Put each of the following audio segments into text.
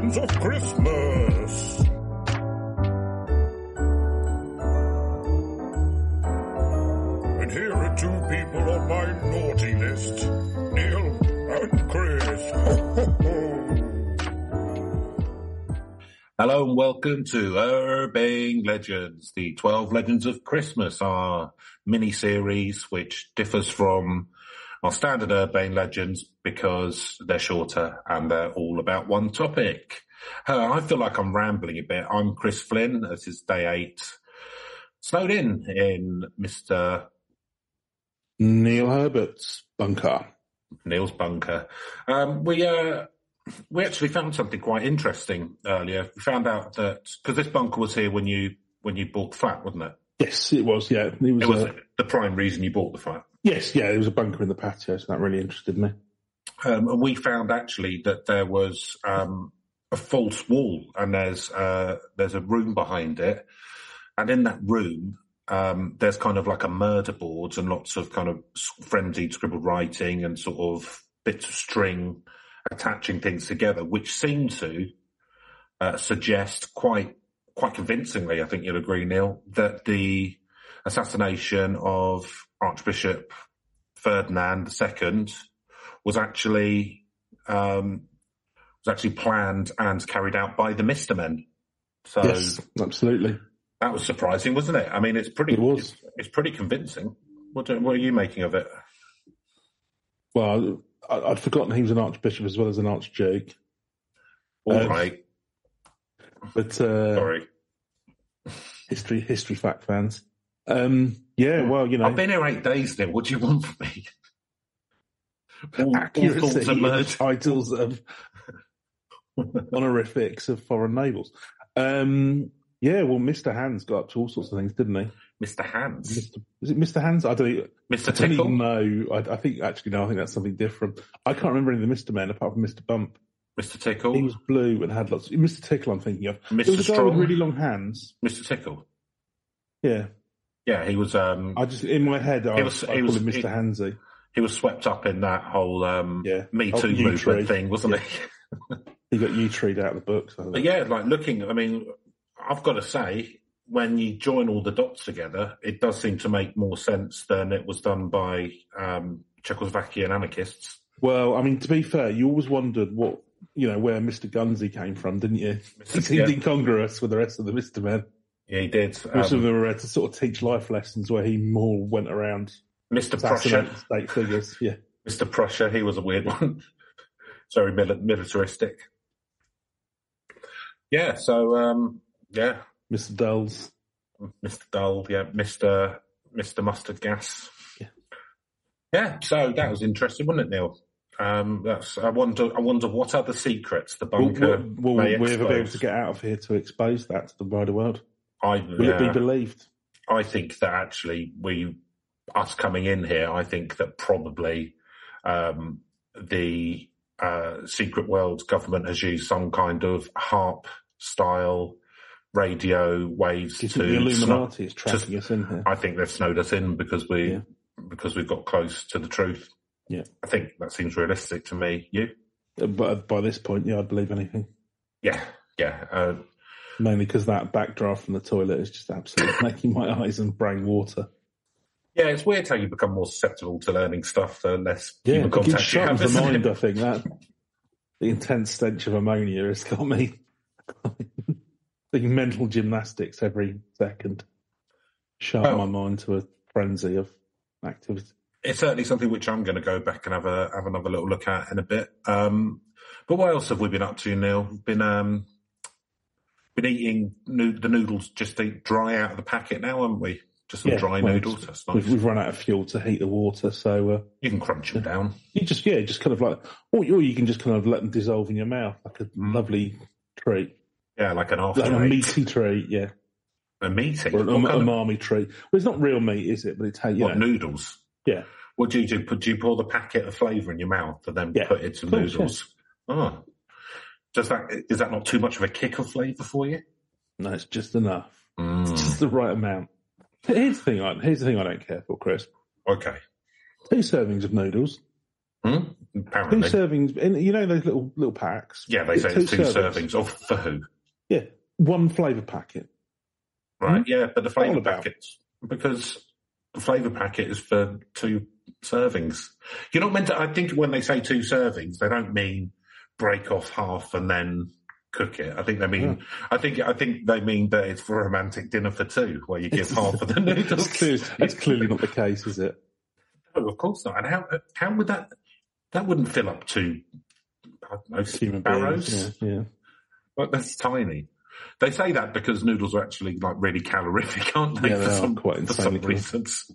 of Christmas. And here are two people on my naughty list Neil and Chris. Hello and welcome to Urbane Legends, the 12 Legends of Christmas, our mini series which differs from our standard Urbane Legends because they're shorter and they're all about one topic. Uh, I feel like I'm rambling a bit. I'm Chris Flynn. This is day eight. Snowed in in Mr. Neil Herbert's bunker. Neil's bunker. Um, we uh, we actually found something quite interesting earlier. We found out that because this bunker was here when you when you bought the flat, wasn't it? Yes, it was. Yeah, it was. It was uh, the prime reason you bought the flat. Yes, yeah, there was a bunker in the patio, so that really interested me. Um, and we found actually that there was um, a false wall, and there's uh, there's a room behind it, and in that room um, there's kind of like a murder board and lots of kind of frenzied scribbled writing and sort of bits of string attaching things together, which seem to uh, suggest quite quite convincingly, I think you'll agree, Neil, that the assassination of Archbishop Ferdinand II was actually um, was actually planned and carried out by the Mister Men. So yes, absolutely. that was surprising, wasn't it? I mean, it's pretty. It was. It's, it's pretty convincing. What, do, what are you making of it? Well, I, I'd forgotten he was an archbishop as well as an archduke. All Um, right, But uh, sorry. history, history fact fans. Um, yeah, well, you know, I've been here eight days now. What do you want from me? All, all accuracy in titles of honorifics of foreign nables. Um, yeah, well, Mr. Hands got up to all sorts of things, didn't he? Mr. Hands, Mr. Is it Mr. Hands? I don't. Mr. I Tickle. know. I, I think actually no. I think that's something different. I can't remember any of the Mr. Men apart from Mr. Bump. Mr. Tickle. He was blue and had lots. Mr. Tickle, I'm thinking of. Mr. Was a guy with really long hands. Mr. Tickle. Yeah, Yeah, he was. Um, I just in my head I, was- I was- Mr. he- Handsy. he was swept up in that whole um, Yeah. Me Too movement thing, wasn't Yeah. he? He got you treed out of the books. I But yeah, like looking, I mean, I've got to say, when you join all the dots together, it does seem to make more sense than it was done by um, Czechoslovakian anarchists. Well, I mean, to be fair, you always wondered what you know where Mr. Gunsy came from, didn't you? He seemed Yeah. incongruous with the rest of the Mr. Men. Yeah, he did. Most of Um, them were to sort of teach life lessons, where he more went around Mr. Prussia, state figures. Yeah. Mr. Prussia, he was a weird one. Very militaristic. Yeah, so um, yeah, Mr. Dulles. Mr. Dull, yeah, Mr. Mr. Mustard Gas. Yeah. Yeah, so that was interesting, wasn't it, Neil? Um, that's. I wonder. I wonder what other secrets the bunker will, we ever be able to get out of here to expose that to the wider world? I, Will it be believed? I think that actually we, us coming in here, I think that probably um, the uh, secret world government has used some kind of HAARP style radio waves to the Illuminati is tracking us in here? I think they've snowed us in because we Yeah. because we've got close to the truth. Yeah. I think that seems realistic to me. You? But by this point, yeah, I'd believe anything. Yeah, yeah. Uh, Mainly because that backdraft from the toilet is just absolutely making my eyes and brain water. yeah, it's weird how you become more susceptible to learning stuff the less Yeah, human contact you have. the mind. it? I think that the intense stench of ammonia has got me doing mental gymnastics every second. Sharpen Well- my mind to a frenzy of activity. It's certainly something which I'm going to go back and have a have another little look at in a bit. Um, but what else have we been up to, Neil? Been um, been eating noo- the noodles just eat dry out of the packet now, haven't we? Just some Yeah, dry well, noodles. That's nice. We've, we've run out of fuel to heat the water, so uh, You can crunch them down. you just yeah, just kind of like, or you, or you can just kind of let them dissolve in your mouth like a Mm. lovely treat, Yeah, like an after like a meaty treat, yeah, A meaty or a, What a kind of- treat. Well, it's not real meat, is it? But you what know, noodles? yeah. What do you do? Do you pour the packet of flavour in your mouth and then Yeah, put it course, noodles? Oh, does that is that not too much of a kick of flavour for you? No, it's just enough. Mm, It's just the right amount. Here's the thing. I, here's the thing I don't care for, Chris. okay. Two servings of noodles. Hmm? Apparently. Two servings, and you know those little little packs. Yeah, they say it's two servings. Of for who? Yeah, one flavour packet. Right. Yeah, but the flavour packets because the flavour packet is for two servings. You're not meant to. I think when they say two servings, they don't mean break off half and then cook it. I think they mean. I think. I think they mean that it's for a romantic dinner for two, where you give half of the noodles. That's, clear, that's clearly not the case, is it? No, of course not. And how how would that that wouldn't fill up two I don't know, Human barrows? beings. Yeah, yeah. That's tiny. They say that because noodles are actually like really calorific, aren't they? Yeah, they for some, quite for some reasons.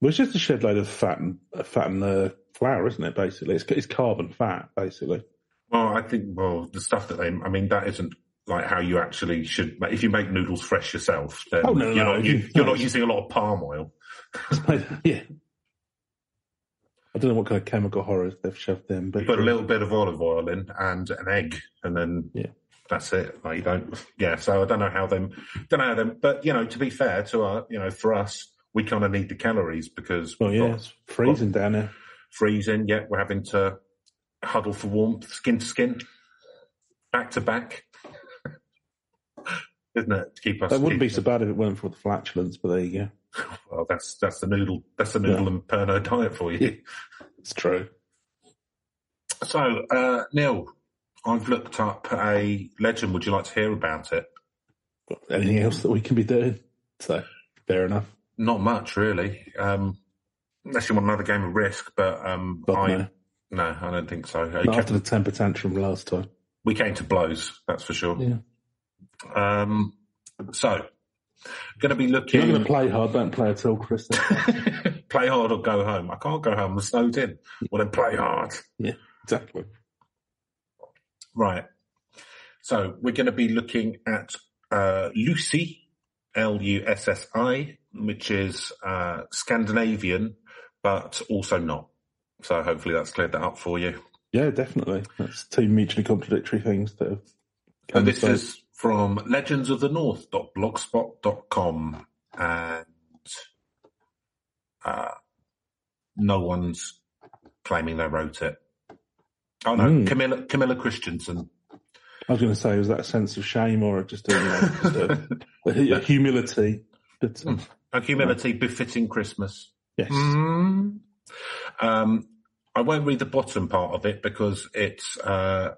Well, it's just a shed load of fat and fat and uh, flour, isn't it? Basically, it's, it's carbon fat, basically. Well, I think well the stuff that they. I mean, that isn't like how you actually should. If you make noodles fresh yourself, then Oh, no, you're no, not you- you, you're not using a lot of palm oil. yeah. I don't know what kind of chemical horrors they've shoved in, but put a little bit of olive oil in and an egg, and then Yeah. that's it. Like you don't, yeah. So I don't know how them, don't know how them. But you know, to be fair to our, you know, for us, we kind of need the calories because well, we've yeah, got it's freezing down there. freezing. Yet we're having to huddle for warmth, skin to skin, back to back. Isn't it to keep us? That wouldn't be so bad if it weren't for the flatulence, but there you go. Well, that's that's the noodle. That's the noodle Yeah. and perno diet for you. Yeah. It's true. So, uh, Neil, I've looked up a legend. Would you like to hear about it? Anything else that we can be doing? So, fair enough. Not much, really. Um, unless you want another game of Risk, but um, God, I no. No, I don't think so. Not after the temper tantrum last time. We came to blows, that's for sure. Yeah. Um, so, going to be If you're looking. going to play hard, don't play at all, Chris. play hard or go home. I can't go home. I'm snowed in. Well, then play hard. yeah, exactly. Right. So we're going to be looking at uh, Lussi, L-U-S-S-I, which is uh, Scandinavian, but also not. So hopefully that's cleared that up for you. Yeah, definitely. That's two mutually contradictory things that have come And this is from legendsofthenorth.blogspot.com and uh, no one's claiming they wrote it. Oh no, Mm. Camilla, Camilla Christensen. I was going to say, was that a sense of shame or just a, you know, just a, a humility? But um, A humility befitting Christmas. yes, Mm. Um, I won't read the bottom part of it because it's, uh,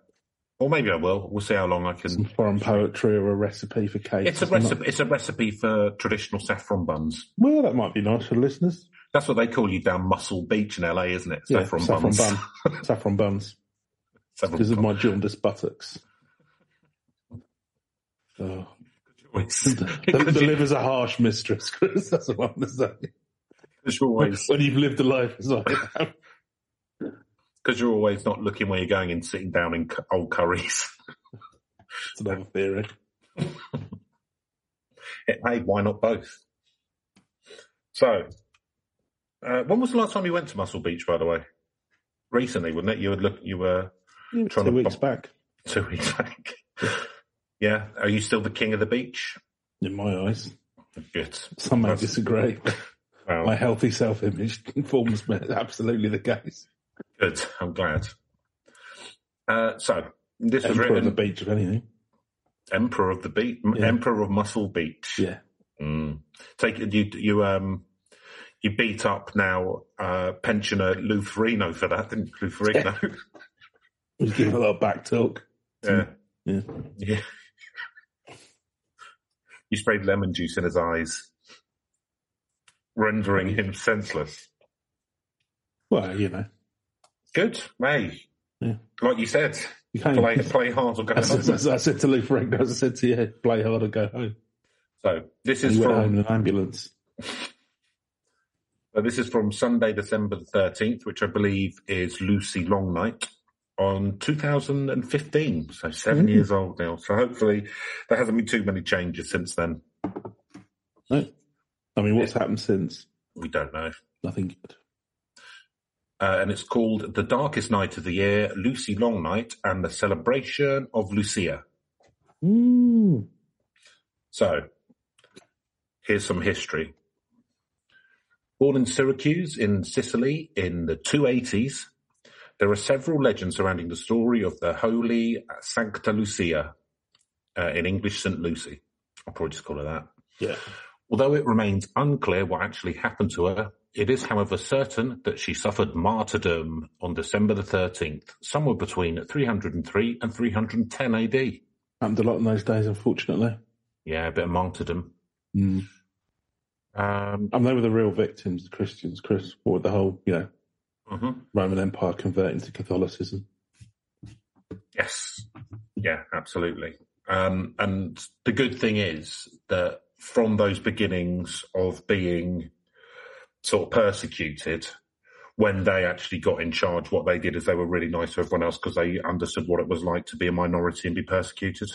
or maybe I will. We'll see how long I can. some foreign poetry or a recipe for cake. It's a recipe. It's a recipe for traditional saffron buns. Well, that might be nice for the listeners. That's what they call you down Muscle Beach in LA, isn't it? Yeah, Saffron, saffron buns. bun, saffron buns, Saffron because of my jaundiced buttocks. Oh. The, Because the liver's a harsh mistress, Chris. That's what I'm saying. because you're always When you've lived a life as I have. Because you're always not looking where you're going and sitting down in old curries. It's another theory. hey, why not both? So, uh, when was the last time you went to Muscle Beach? By the way, recently, wasn't it? You would look. You were Yeah, Trying two to weeks bump- back, two weeks back. yeah. Are you still the king of the beach? in my eyes. Good. Some may That's- disagree. Well, My healthy self-image informs me it's absolutely the case. I'm glad. Uh, so this was Emperor written of the beach, if anything. Emperor of the Beach, Yeah. Emperor of Muscle Beach. Yeah. Mm. Take it. You you um you beat up now uh pensioner Lou Ferrigno for that, didn't you? Lou Ferrigno? He's giving a lot of back talk. yeah. Yeah. Yeah. You sprayed lemon juice in his eyes, rendering him senseless. Well, you know, Good, May. Yeah. Like you said, you can't. play play hard or go home. I said to Lou Frank, I said to you, play hard or go home. So this is he went home from in an ambulance. so this is from Sunday, December the thirteenth, which I believe is Lussi Long Night on 2015. So 7 Mm. years old now. So hopefully there hasn't been too many changes since then. No. I mean, what's happened since? We don't know. Nothing good. Uh, and it's called The Darkest Night of the Year, Lussi Long Night, and the Celebration of Lucia. Mm. So, here's some history. Born in Syracuse in Sicily in the 280s, There are several legends surrounding the story of the Holy Sancta Lucia, uh, in English St. Lucy. I'll probably just call her that. Yeah. Although it remains unclear what actually happened to her, it is, however, certain that she suffered martyrdom on December the 13th, somewhere between 303 and 310 AD. Happened a lot in those days, unfortunately. Yeah, a bit of martyrdom. Mm. Um, And they were the real victims, the Christians, Chris, or the whole, you know, mhm. Roman Empire converting to Catholicism. Yes. Yeah, absolutely. Um, and the good thing is that from those beginnings of being sort of persecuted, when they actually got in charge, what they did is they were really nice to everyone else because they understood what it was like to be a minority and be persecuted.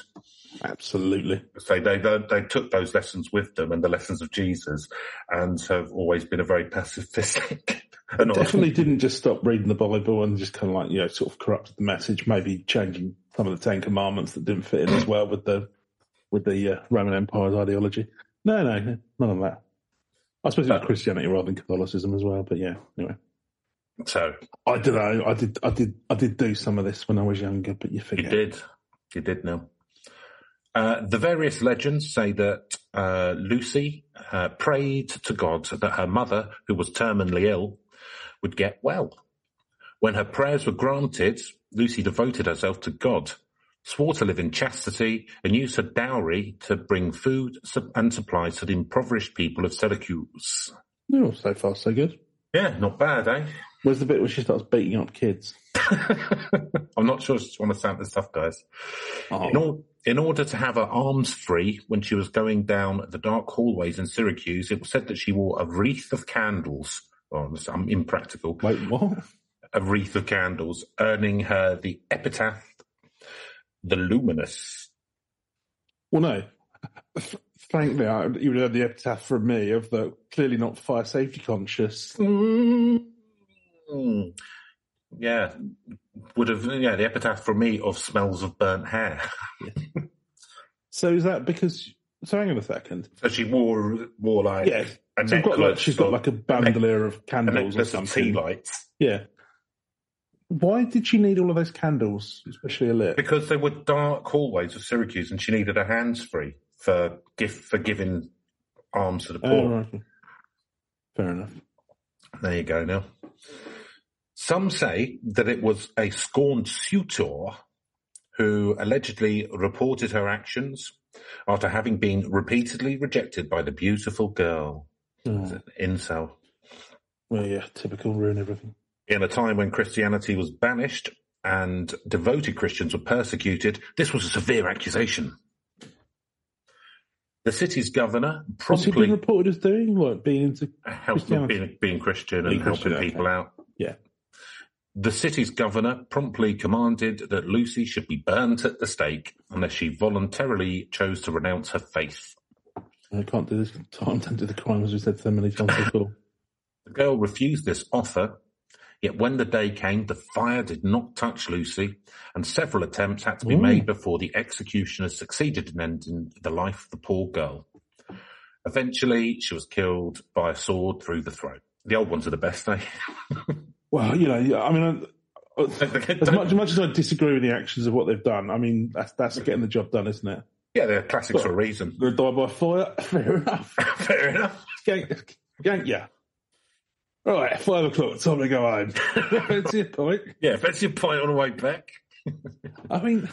Absolutely. So they, they they took those lessons with them and the lessons of Jesus, and have always been a very pacifistic. and Definitely didn't just stop reading the Bible and just kind of like, you know, sort of corrupted the message, maybe changing some of the Ten Commandments that didn't fit in as well with the with the uh, Roman Empire's ideology. No, no, no, none of that. I suppose it was Uh, Christianity rather than Catholicism as well, but yeah, anyway. So I don't know. I did, I did, I did do some of this when I was younger, but you You did. You did know. Uh, the various legends say that uh, Lucy uh, prayed to God that her mother, who was terminally ill, would get well. When her prayers were granted, Lucy devoted herself to God, swore to live in chastity, and used her dowry to bring food and supplies to the impoverished people of Syracuse. Oh, so far so good. Yeah, not bad, eh? Where's the bit where she starts beating up kids? I'm not sure she's one of Santa's stuff, guys. Oh, In, or, in order to have her arms free when she was going down the dark hallways in Syracuse, it was said that she wore a wreath of candles. Oh, I'm impractical. wait, what? A wreath of candles, earning her the epitaph, the luminous. Well, no. Frankly, I, you would have the epitaph from me of the clearly not fire safety conscious. Mm. Yeah, would have, yeah, the epitaph from me of smells of burnt hair. So is that because? So hang on a second. So she wore, wore like Yeah. So got like, she's got like a bandolier of a candles or of tea something. lights. Yeah. Why did she need all of those candles, especially a lit? Because they were dark hallways of Syracuse, and she needed her hands free for gift for giving alms to the Oh, poor. right. Fair enough. There you go. Now, some say that it was a scorned suitor who allegedly reported her actions after having been repeatedly rejected by the beautiful girl. Hmm. Oh, Incel. well, yeah, typical ruin everything. In a time when Christianity was banished and devoted Christians were persecuted, this was a severe accusation. The city's governor What's he promptly reported as doing? What being into? helping being, being Christian and Being helping Christian, okay. people out. Yeah. The city's governor promptly commanded that Lucy should be burnt at the stake unless she voluntarily chose to renounce her faith. I can't do this. To do the crime as we said so many times before. The girl refused this offer, yet when the day came, the fire did not touch Lucy, and several attempts had to be Ooh. made before the executioners succeeded in ending the life of the poor girl. Eventually, she was killed by a sword through the throat. The old ones are the best, eh? Well, you know, I mean, uh, as much, as much as I disagree with the actions of what they've done, I mean, that's that's getting the job done, isn't it? yeah, they're classics for a reason. To die by fire? Fair enough. Fair enough. Gank, gank, yeah. All right, five o'clock, time to go home. That's your point. Yeah, that's your point on the way back. I mean,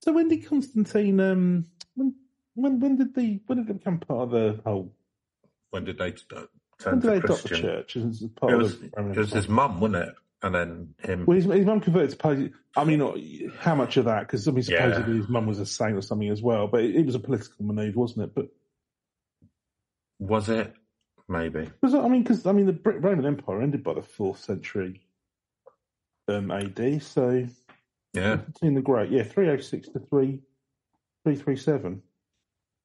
so when did Constantine? Um, when when when did the when did it become part of the whole? When did they uh, When turn did they to adopt the Christian? church as part It of was, the it was his mum, wasn't it? And then him. Well, his, his mum converted to. I mean, how much of that? Because I mean, Yeah. supposedly his mum was a saint or something as well. But it, it was a political manoeuvre, wasn't it? But Was it? Maybe. was it, I mean, because I mean, the Roman Empire ended by the fourth century um, AD. So Yeah. in the Great, yeah, three hundred six to three three three seven.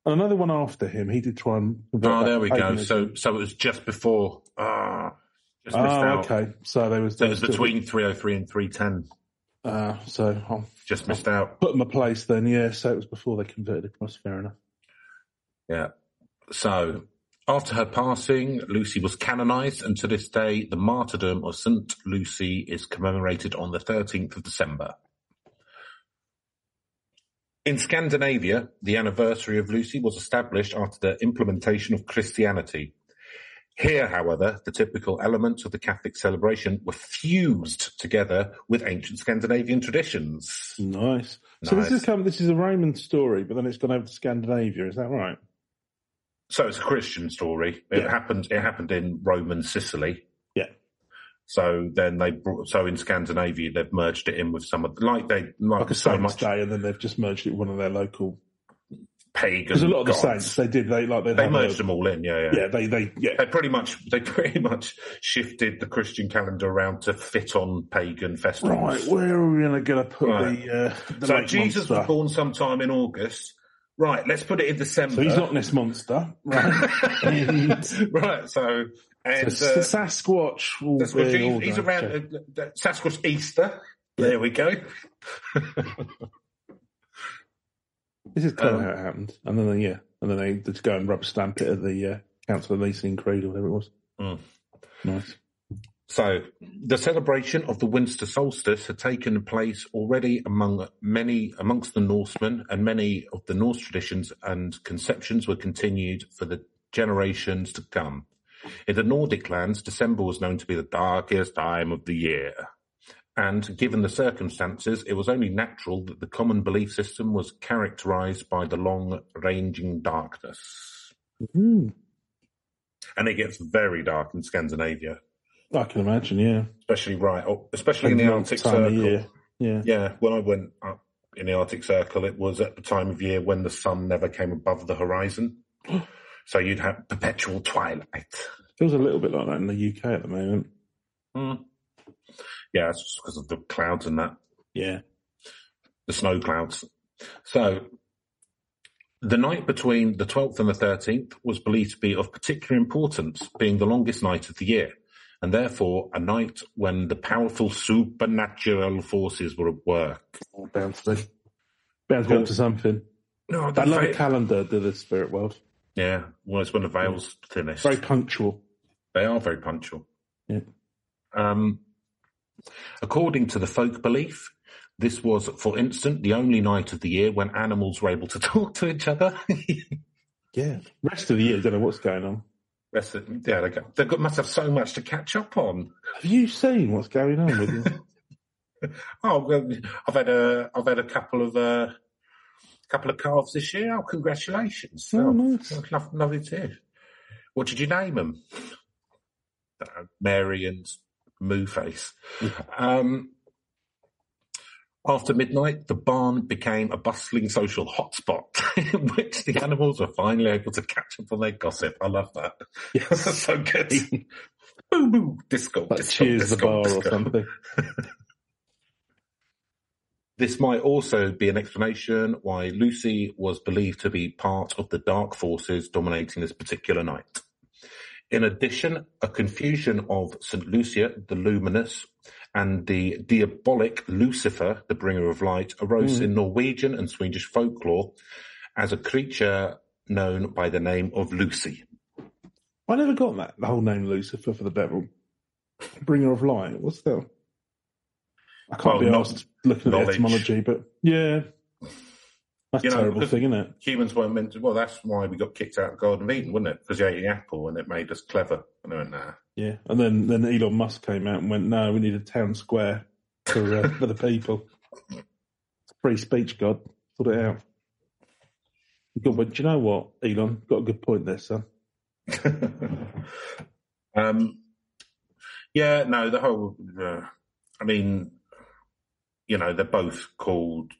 And another one after him, he did try and. Oh, there we go. So, so it was just before. Ah, just missed Oh, out. okay. So there was, So there it was between 303 and 310. Uh, so I'll Just missed out. put them a place then. Yeah. So it was before they converted across. Fair enough. Yeah. So, After her passing, Lucy was canonized, and to this day, the martyrdom of St. Lucy is commemorated on the 13th of December. In Scandinavia, the anniversary of Lucy was established after the implementation of Christianity. Here, however, the typical elements of the Catholic celebration were fused together with ancient Scandinavian traditions. Nice. So this Nice. is come. This is a Roman story, but then it's gone over to Scandinavia. Is that right? So it's a Christian story. It Yeah. happened. It happened in Roman Sicily. Yeah. So then they brought. So in Scandinavia, they've merged it in with some of like they like, Like a so much Day, and then they've just merged it with one of their local. pagan. Because a lot of the saints they did. They like they They merged them all in. Yeah, yeah. Yeah, they they yeah. They pretty much they pretty much shifted the Christian calendar around to fit on pagan festivals. Right, where are we gonna gonna put Right. the? Uh, the So Jesus monster? was born sometime in August. Right, let's put it in December. So he's not this monster, right? and, right. So and so uh, Sasquatch will Sasquatch, be he's, he's around uh, Sasquatch Easter. There we go. This is kind of um, how it happened, and then they, yeah, and then they just go and rub stamp it at the uh, Council of Nicene Creed or whatever it was. Mm. Nice. So the celebration of the winter solstice had taken place already among many amongst the Norsemen, and many of the Norse traditions and conceptions were continued for the generations to come. In the Nordic lands, December was known to be the darkest time of the year. And given the circumstances, it was only natural that the common belief system was characterized by the long ranging darkness. Mm, And it gets very dark in Scandinavia, I can imagine. Yeah, especially right, especially in the Arctic Circle. Yeah. Yeah, when I went up in the Arctic Circle, it was at the time of year when the sun never came above the horizon. so you'd have perpetual twilight. Feels a little bit like that in the UK at the moment. Mm. Yeah, it's just because of the clouds and that, Yeah. the snow clouds. So the night between the 12th and the 13th was believed to be of particular importance, being the longest night of the year, and therefore a night when the powerful supernatural forces were at work. Bound to be. Bound to be to something. No, I love a calendar, do the spirit world. Yeah, well, it's when the veil's thinnest. Very punctual. They are very punctual. Yeah. Um, according to the folk belief, this was, for instance, the only night of the year when animals were able to talk to each other. Yeah. Rest of the year, don't know what's going on. Of- yeah, they, got, they got, must have so much to catch up on. Have you seen what's going on with you? Oh, well, I've had a, I've had a couple of, uh, couple of calves this year. Oh, congratulations! Oh, nice. Love, lovely to hear. What did you name them? Uh, Mary and Moo Face. Um, after midnight, the barn became a bustling social hotspot in which the animals were finally able to catch up on their gossip. I love that. Yes. That's so good. boo boo, disco, like disco, cheers the disco, bar or something. This might also be an explanation why Lucy was believed to be part of the dark forces dominating this particular night. In addition, a confusion of St. Lucia, the luminous, and the diabolic Lucifer, the bringer of light, arose Mm. in Norwegian and Swedish folklore as a creature known by the name of Lussi. I never got that. The whole name Lucifer for the devil. Bringer of light. What's that? I can't Well, be asked looking at the etymology, but yeah. That's You a know, terrible thing, isn't it? Humans weren't meant to, well, that's why we got kicked out of Garden of Eden, wasn't it? Because you ate the apple and it made us clever. And they went, nah. Yeah. And then, then Elon Musk came out and went, no, we need a town square for, uh, for the people. Free speech, God. Sort it out. God went, do you know what, Elon? Got a good point there, son. um, yeah, no, the whole. Uh, I mean, you know, they're both called,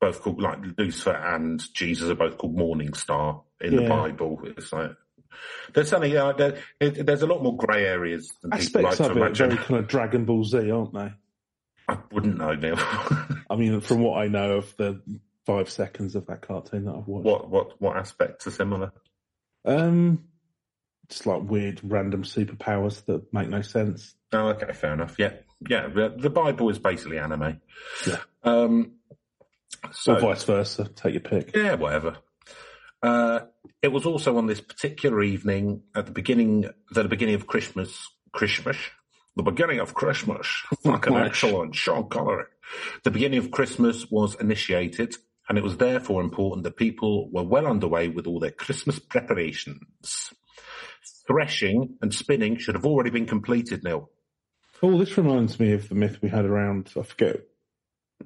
both called like Lucifer and Jesus are both called Morning Star in the Bible. It's like there's something. Uh, there, it, there's a lot more grey areas than people like Aspects to of it imagine. very kind of Dragon Ball Z, aren't they? I wouldn't know, Neil. I mean, from what I know of the five seconds of that cartoon that I've watched. what what what aspects are similar? Um, just like weird random superpowers that make no sense. Oh, okay, fair enough. Yeah, yeah. The, the Bible is basically anime. Yeah. Um. So or vice versa. Take your pick. Yeah, whatever. Uh, it was also on this particular evening at the beginning, the beginning of Christmas, Christmas, the beginning of Christmas, fucking Right. excellent, Sean Connery. The beginning of Christmas was initiated, and it was therefore important that people were well underway with all their Christmas preparations. Threshing and spinning should have already been completed, Neil. Oh, this reminds me of the myth we had around. I forget,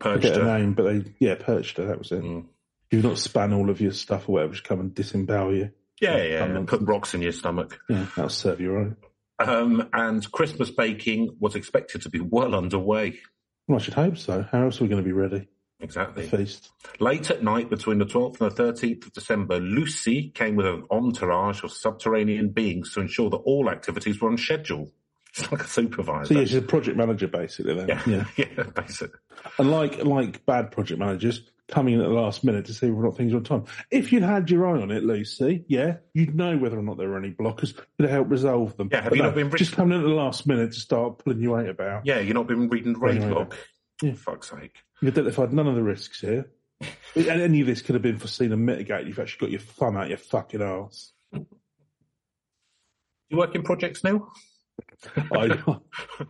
forget the Perchta. name, but they yeah, Perchta. That was it. Mm. You've not span all of your stuff or whatever, just come and disembowel you. Yeah, Yeah, yeah, some Put rocks in your stomach. Yeah, that'll serve you right. Um, and Christmas baking was expected to be well underway. Well, I should hope so. How else are we going to be ready? Exactly. feast. Late at night, between the 12th and the 13th of December, Lucy came with an entourage of subterranean beings to ensure that all activities were on schedule. She's like a supervisor. So yeah, she's a project manager basically. Then yeah, yeah. yeah, basically. And like like bad project managers coming in at the last minute to see whether or not things are on time. If you'd had your eye on it, Lucy, yeah, you'd know whether or not there were any blockers. to help resolve them. Yeah, have But you no, not been just coming in at the last minute to start pulling your weight about? Yeah, you've not been reading the raid log. Yeah. Fuck's sake. You've identified none of the risks here. and any of this could have been foreseen and mitigated. You've actually got your thumb out your fucking arse. You work in projects now? I,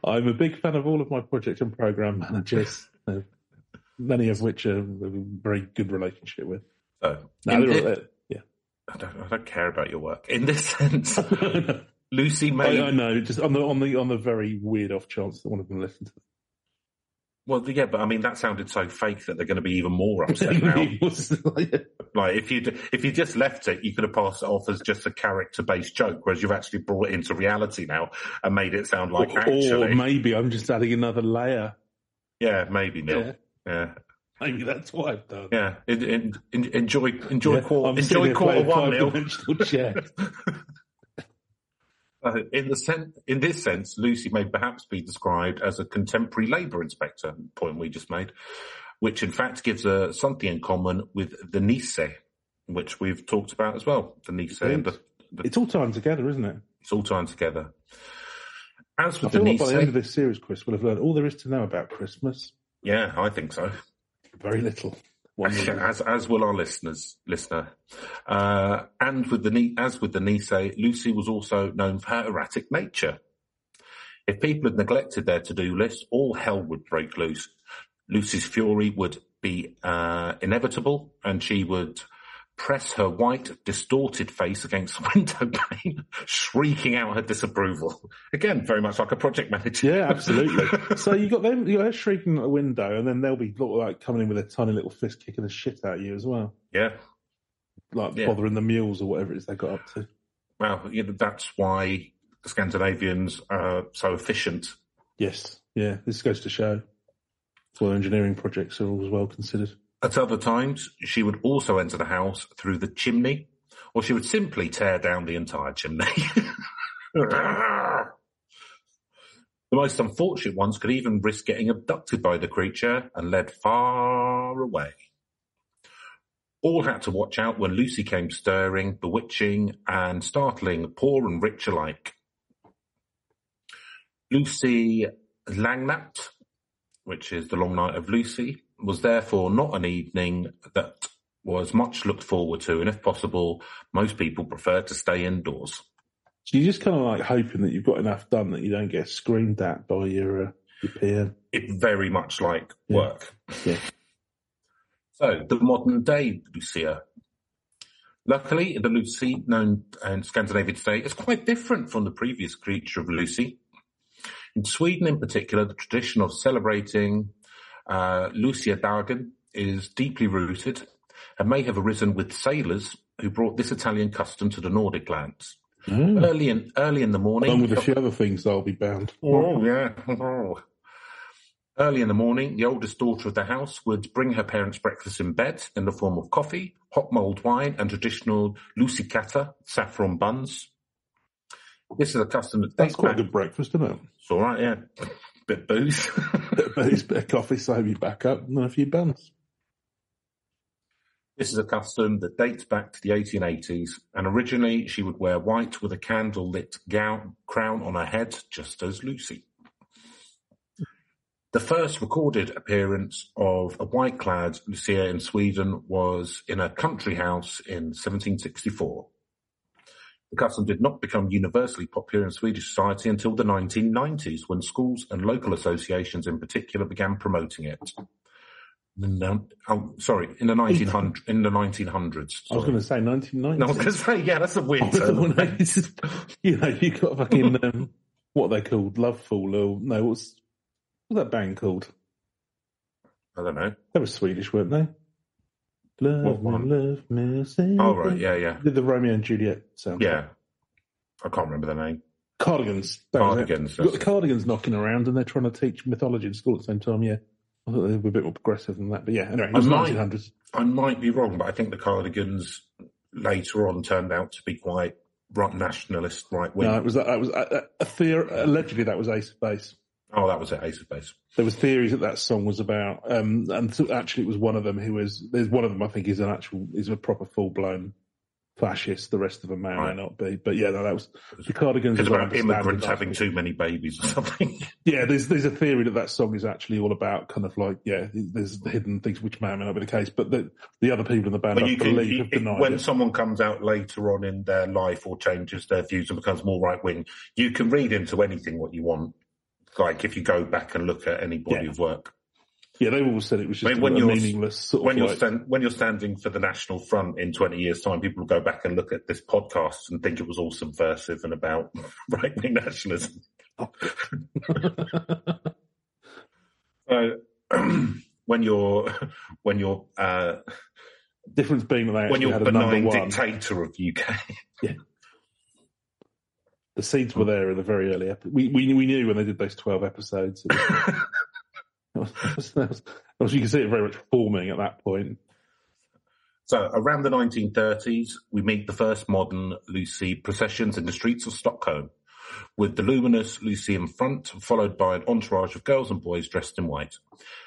I'm a big fan of all of my project and program managers, uh, many of which are a very good relationship with. So, No, thi- yeah. I, don't, I don't care about your work. In this sense, Lucy I, made I know, just on the on the on the very weird off chance that one of them listen to Well, yeah, but I mean that sounded so fake that they're going to be even more upset now. Like- if you if you just left it, you could have passed it off as just a character based joke, whereas you've actually brought it into reality now and made it sound like or actually, maybe I'm just adding another layer. yeah, maybe Neil, Yeah, yeah, maybe that's what I've done. yeah. In, in, in, enjoy enjoy Yeah, quarter enjoy quarter one, Neil. Uh, in the sen- in this sense, Lucy may perhaps be described as a contemporary labour inspector. Point we just made, which in fact gives her something in common with the Nice, which we've talked about as well. The Nisse and the, the It's all tied together, isn't it? it's all tied together. As I with the feel like by the end of this series, Chris, we'll have learned all there is to know about Christmas. yeah, I think so. Very little. As as will our listeners, listener. Uh, and with the as with the Nisse, Lucy was also known for her erratic nature. If people had neglected their to-do list, all hell would break loose. Lucy's fury would be uh, inevitable, and she would press her white, distorted face against the window pane, shrieking out her disapproval. Again, very much like a project manager. Yeah, absolutely. so you got them, you got her shrieking at the window, and then they'll be like coming in with a tiny little fist kicking the shit out of you as well, yeah. like Yeah. bothering the mules or whatever it is they got up to. Well, you know, that's why the Scandinavians are so efficient Yes, yeah, this goes to show. Well, engineering projects are always well considered. At other times, she would also enter the house through the chimney, or she would simply tear down the entire chimney. the most unfortunate ones could even risk getting abducted by the creature and led far away. All had to watch out when Lucy came stirring, bewitching, and startling poor and rich alike. Lussi Langnatt, which is the long night of Lucy, was therefore not an evening that was much looked forward to, and if possible, most people preferred to stay indoors. So you're just kind of like hoping that you've got enough done that you don't get screamed at by your uh, your PM. It very much like Yeah. work. Yeah. So, the modern day Lucia. Luckily, the Lucy known in Scandinavia today is quite different from the previous creature of Lucy. In Sweden, in particular, the tradition of celebrating uh, Lucia Dagen is deeply rooted and may have arisen with sailors who brought this Italian custom to the Nordic lands. Oh. Early in early in the morning, Along with a few other things, I'll be bound. Oh, yeah. Oh. Early in the morning, the oldest daughter of the house would bring her parents breakfast in bed in the form of coffee, hot mulled wine, and traditional lussekatter, saffron buns. This is a custom that That's quite a good breakfast, isn't it? It's all right, yeah. Bit booze. Bit of booze, bit of coffee, save you back up, and then a few buns. this is a custom that dates back to the 1880s, and originally she would wear white with a candle lit gown, crown on her head, just as Lucy. The first recorded appearance of a white-clad Lucia in Sweden was in a country house in 1764. The custom did not become universally popular in Swedish society until the 1990s, when schools and local associations in particular began promoting it. No, oh, sorry, in the 1900, in the 1900s. I was going to say 1990. No, I was going to say, yeah, that's a weird term. no, this is- you know, you got fucking um, what are they called, Lovefool or no? What's what's that band called? I don't know. They were Swedish, weren't they? Love What one? love. Oh, right, yeah, yeah. Did the Romeo and Juliet sound? Yeah. I can't remember the name. Cardigans. that was it. Cardigans. You've got the Cardigans knocking around, and they're trying to teach mythology in school at the same time. Yeah, I thought they were a bit more progressive than that. But yeah, anyway, it was I might- 1900s. I might be wrong, but I think the Cardigans later on turned out to be quite right nationalist, right wing. No, it was that. Was a, a theor- allegedly that was Ace of Base. Oh, that was it, Ace of Base. There was theories that that song was about, um, and so actually it was one of them who was. There's one of them I think is an actual is a proper full blown fascist. The rest of them may or Right. may not be. But yeah, no, that was the Cardigans. It's about immigrants having too many babies or something. Yeah, there's there's a theory that that song is actually all about kind of like yeah, there's hidden things which may or may not be the case, but the the other people in the band But I can, believe you- have denied when it. someone comes out later on in their life or changes their views and becomes more right wing, you can read into anything what you want. Like if you go back and look at any body Yeah. of work. Yeah, they all said it was just I mean, when a you're- meaningless sort when of you're stand, when you're standing for the National Front in 20 years' time, people will go back and look at this podcast and think it was all subversive and about right wing nationalism. so when you're when you're uh, difference being that when you're benign dictator of UK, The seeds were there in the very early episode. We, we we knew when they did those twelve episodes. You can see it very much forming at that point. So around the 1930s, we meet the first modern Lucy processions in the streets of Stockholm, with the luminous Lucy in front, followed by an entourage of girls and boys dressed in white.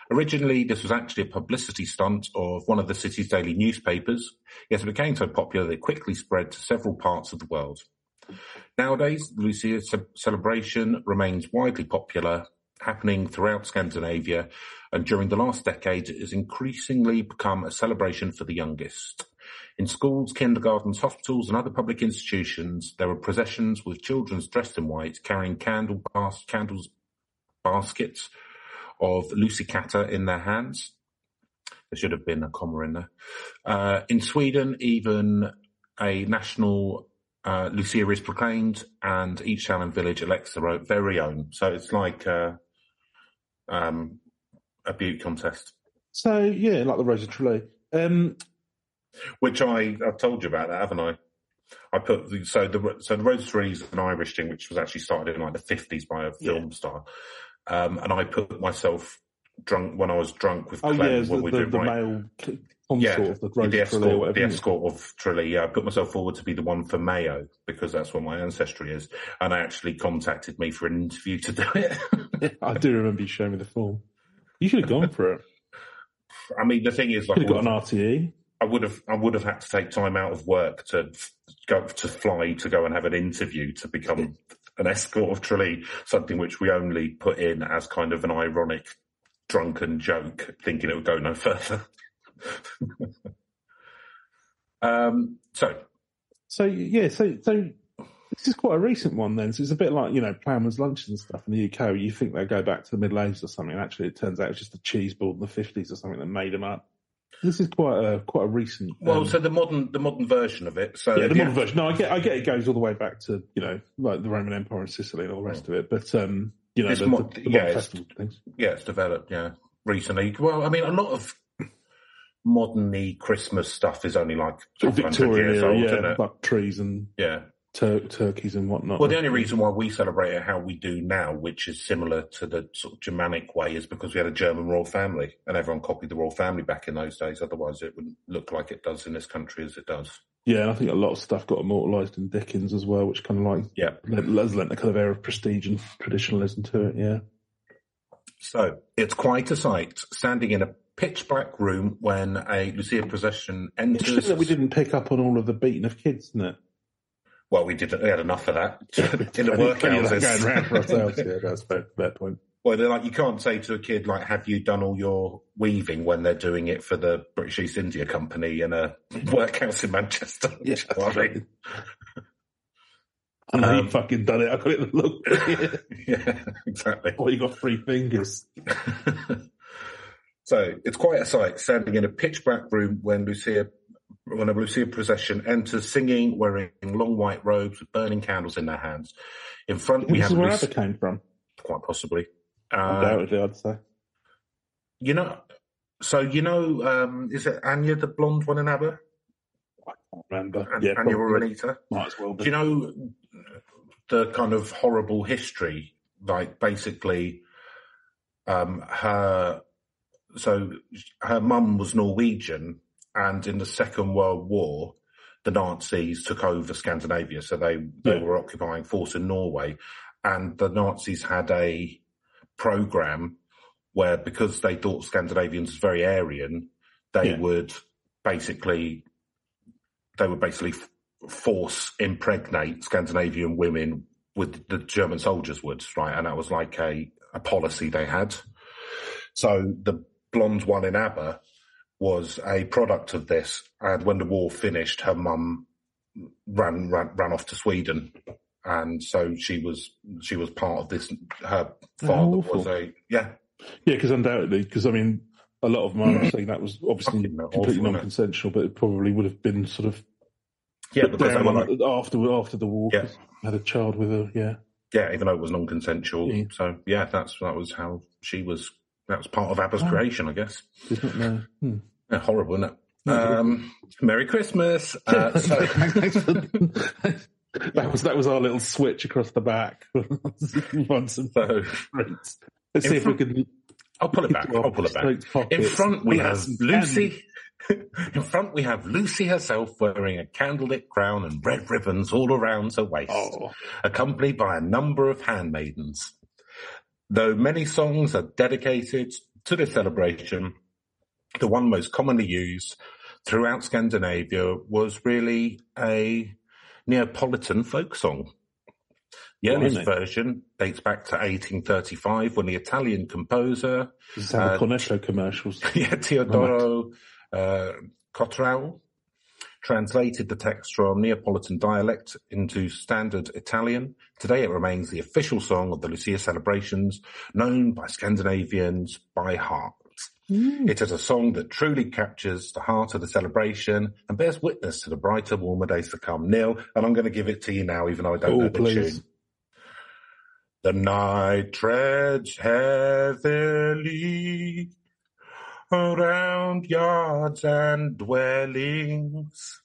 Originally, this was actually a publicity stunt of one of the city's daily newspapers, yet it became so popular that it quickly spread to several parts of the world. Nowadays, the Lucia celebration remains widely popular, happening throughout Scandinavia, and during the last decade, it has increasingly become a celebration for the youngest. In schools, kindergartens, hospitals, and other public institutions, there are processions with children dressed in white carrying candle bas- candles baskets of Lussekatter in their hands. There should have been a comma in there. Uh, in Sweden, even a national uh, Lucia is proclaimed, and each town and village elects their own, very own. So it's like uh, um, a beauty contest, So yeah, like the Rose of Tralee. Um, which I I've told you about that, haven't I? I put the, so the so the Rose Tree is an Irish thing, which was actually started in like the fifties by a film star, um, and I put myself drunk when I was drunk with oh Clem yeah, when the, we the, did the right. male consort Yeah, of the the of Tralee or escort, the escort of Tralee. Yeah, I put myself forward to be the one for Mayo because that's where my ancestry is, and I actually contacted me for an interview to do it. I do remember you showing me the form. You should have gone for it. I mean, the thing is, like, got an. RTE. I would have, I would have had to take time out of work to go to fly to go and have an interview to become an escort of Tralee, something which we only put in as kind of an ironic, drunken joke, thinking it would go no further. um, so So yeah, so so this is quite a recent one then. So it's a bit like you know Ploughman's lunches and stuff in the UK. You think they go back to the Middle Ages or something, and actually it turns out it's just a cheese board in the fifties or something that made them up. This is quite a quite a recent. Well, um, so the modern the modern version of it. So yeah, the the- modern version. No, I get I get it goes all the way back to you know like the Roman Empire and Sicily and all the rest of it. But um, you know the, mod- the, the yeah, it's- yeah, it's developed. Yeah, recently. Well, I mean, a lot of modern Christmas stuff is only like Sort of Victorian years old, yeah, isn't it? like trees and Yeah. tur- turkeys and whatnot. Well, the only reason why we celebrate it how we do now, which is similar to the sort of Germanic way, is because we had a German royal family and everyone copied the royal family back in those days. Otherwise, it wouldn't look like it does in this country as it does. yeah, and I think a lot of stuff got immortalised in Dickens as well, which kind of like Yeah. has lent a kind of air of prestige and traditionalism to it. Yeah. So it's quite a sight standing in a pitch black room when a Lucia procession enters. that we didn't pick up on all of the beating of kids, isn't it? Well, we didn't. We had enough of that in the work Plenty of that houses. going round for ourselves. Yeah, that's a fair, fair point. Well, they're like you can't say to a kid like, "Have you done all your weaving?" when they're doing it for the British East India Company in a workhouse in Manchester. Yeah, You know what I mean? I know Um, you fucking done it. I got it. Look, yeah, exactly. oh, you got three fingers. so it's quite a sight standing in a pitch black room when Lucia, when a Lucia procession enters, singing, wearing long white robes with burning candles in their hands. In front, we this have is where Lucia, came from. quite possibly. Uh, Undoubtedly, I'd say. you know, so you know, um, is it Anya, the blonde one in ABBA? I can't remember. An- yeah, Anya or probably. Anita? Might as well Do you know the kind of horrible history? Like basically, um, her so her mum was Norwegian, and in the Second World War, the Nazis took over Scandinavia, so they they Yeah. were occupying force in Norway, and the Nazis had a program where because they thought Scandinavians was very Aryan, they Yeah. would basically they would basically force impregnate Scandinavian women with the German soldiers would, right? And that was like a, a policy they had. So the blonde one in ABBA was a product of this. And when the war finished, her mum ran, ran, ran off to Sweden. And so she was, she was part of this. Her father was a, yeah, Yeah, because undoubtedly, because I mean, a lot of them are saying that was obviously completely non-consensual, but it probably would have been sort of yeah, because down like, after after the war. Yeah. had a child with her. Yeah, Yeah, even though it was non-consensual. Yeah. So yeah, that's that was how she was. That was part of ABBA's Oh. creation, I guess. did not know. Hmm. Yeah, horrible, isn't it? Um, Merry Christmas. Uh, so, that was that was our little switch across the back. Want some so. Let's see if we can. I'll pull it back. I'll pull it back. In front we have Lucy. In front we have Lucy herself wearing a candlelit crown and red ribbons all around her waist. Oh, accompanied by a number of handmaidens. Though many songs are dedicated to this celebration, the one most commonly used throughout Scandinavia was really a Neapolitan folk song. The earliest version dates back to 1835 when the Italian composer how Uh, the Cornetto commercials. yeah, Teodoro uh, Cottrau translated the text from Neapolitan dialect into standard Italian. Today it remains the official song of the Lucia celebrations, known by Scandinavians by heart. It is a song that truly captures the heart of the celebration and bears witness to the brighter, warmer days to come. Neil, and I'm going to give it to you now, even though I don't Oh, know the please. tune. The night treads heavily around yards and dwellings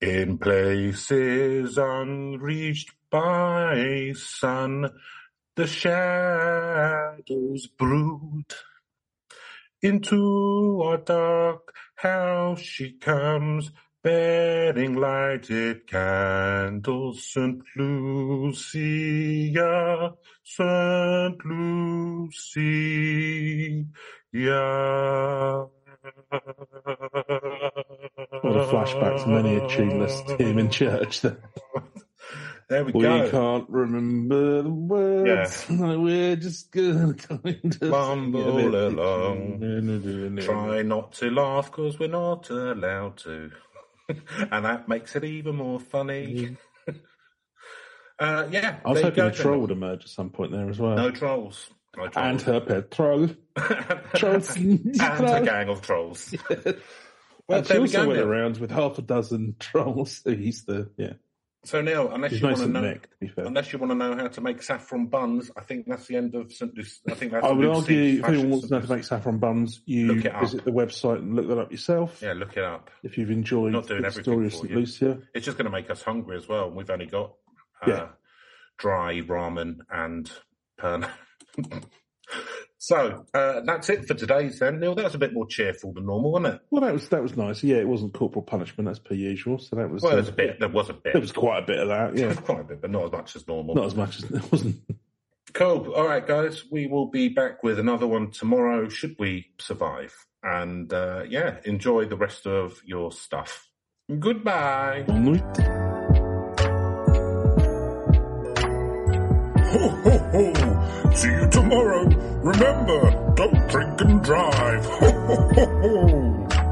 in places unreached by sun. The shadows brood into our dark house. She comes bearing lighted candles. St. Lucia, St. Lucia. What a flashback to many a tuneless hymn in church. There. There we, We go. can't remember the words. We're just kind of Mumble along. Try not to laugh because we're not allowed to. and that makes it even more funny. uh, yeah. I was hoping a troll would emerge at some point there as well. No trolls. No trolls. and her pet troll. Trolls. and a gang of trolls. Well, there she we also go, went around with half a dozen trolls. He's the yeah. So Neil, unless He's you nice want to know, to unless you want to know how to make saffron buns, I think that's the end of St. Lucy. I think that's I would argue if anyone wants to know how to make saffron buns, you Look it up. visit the website and look that up yourself. Yeah, look it up. If you've enjoyed Not doing the story of St. Lucia, It's just going to make us hungry as well. We've only got uh, Yeah. dry ramen and pern. so uh, that's it for today's then, Neil. That was a bit more cheerful than normal, wasn't it? well, that was that was nice. Yeah, it wasn't corporal punishment as per usual. So that was Well, uh, there's a bit. There was a bit. There was quite a bit of that. Yeah, quite a bit, but not as much as normal. not as much as it wasn't. Cool. All right, guys. We will be back with another one tomorrow, should we survive. And uh, yeah, enjoy the rest of your stuff. Goodbye. Ho, ho, ho. See you tomorrow. Remember, don't drink and drive. Ho, ho, ho, ho.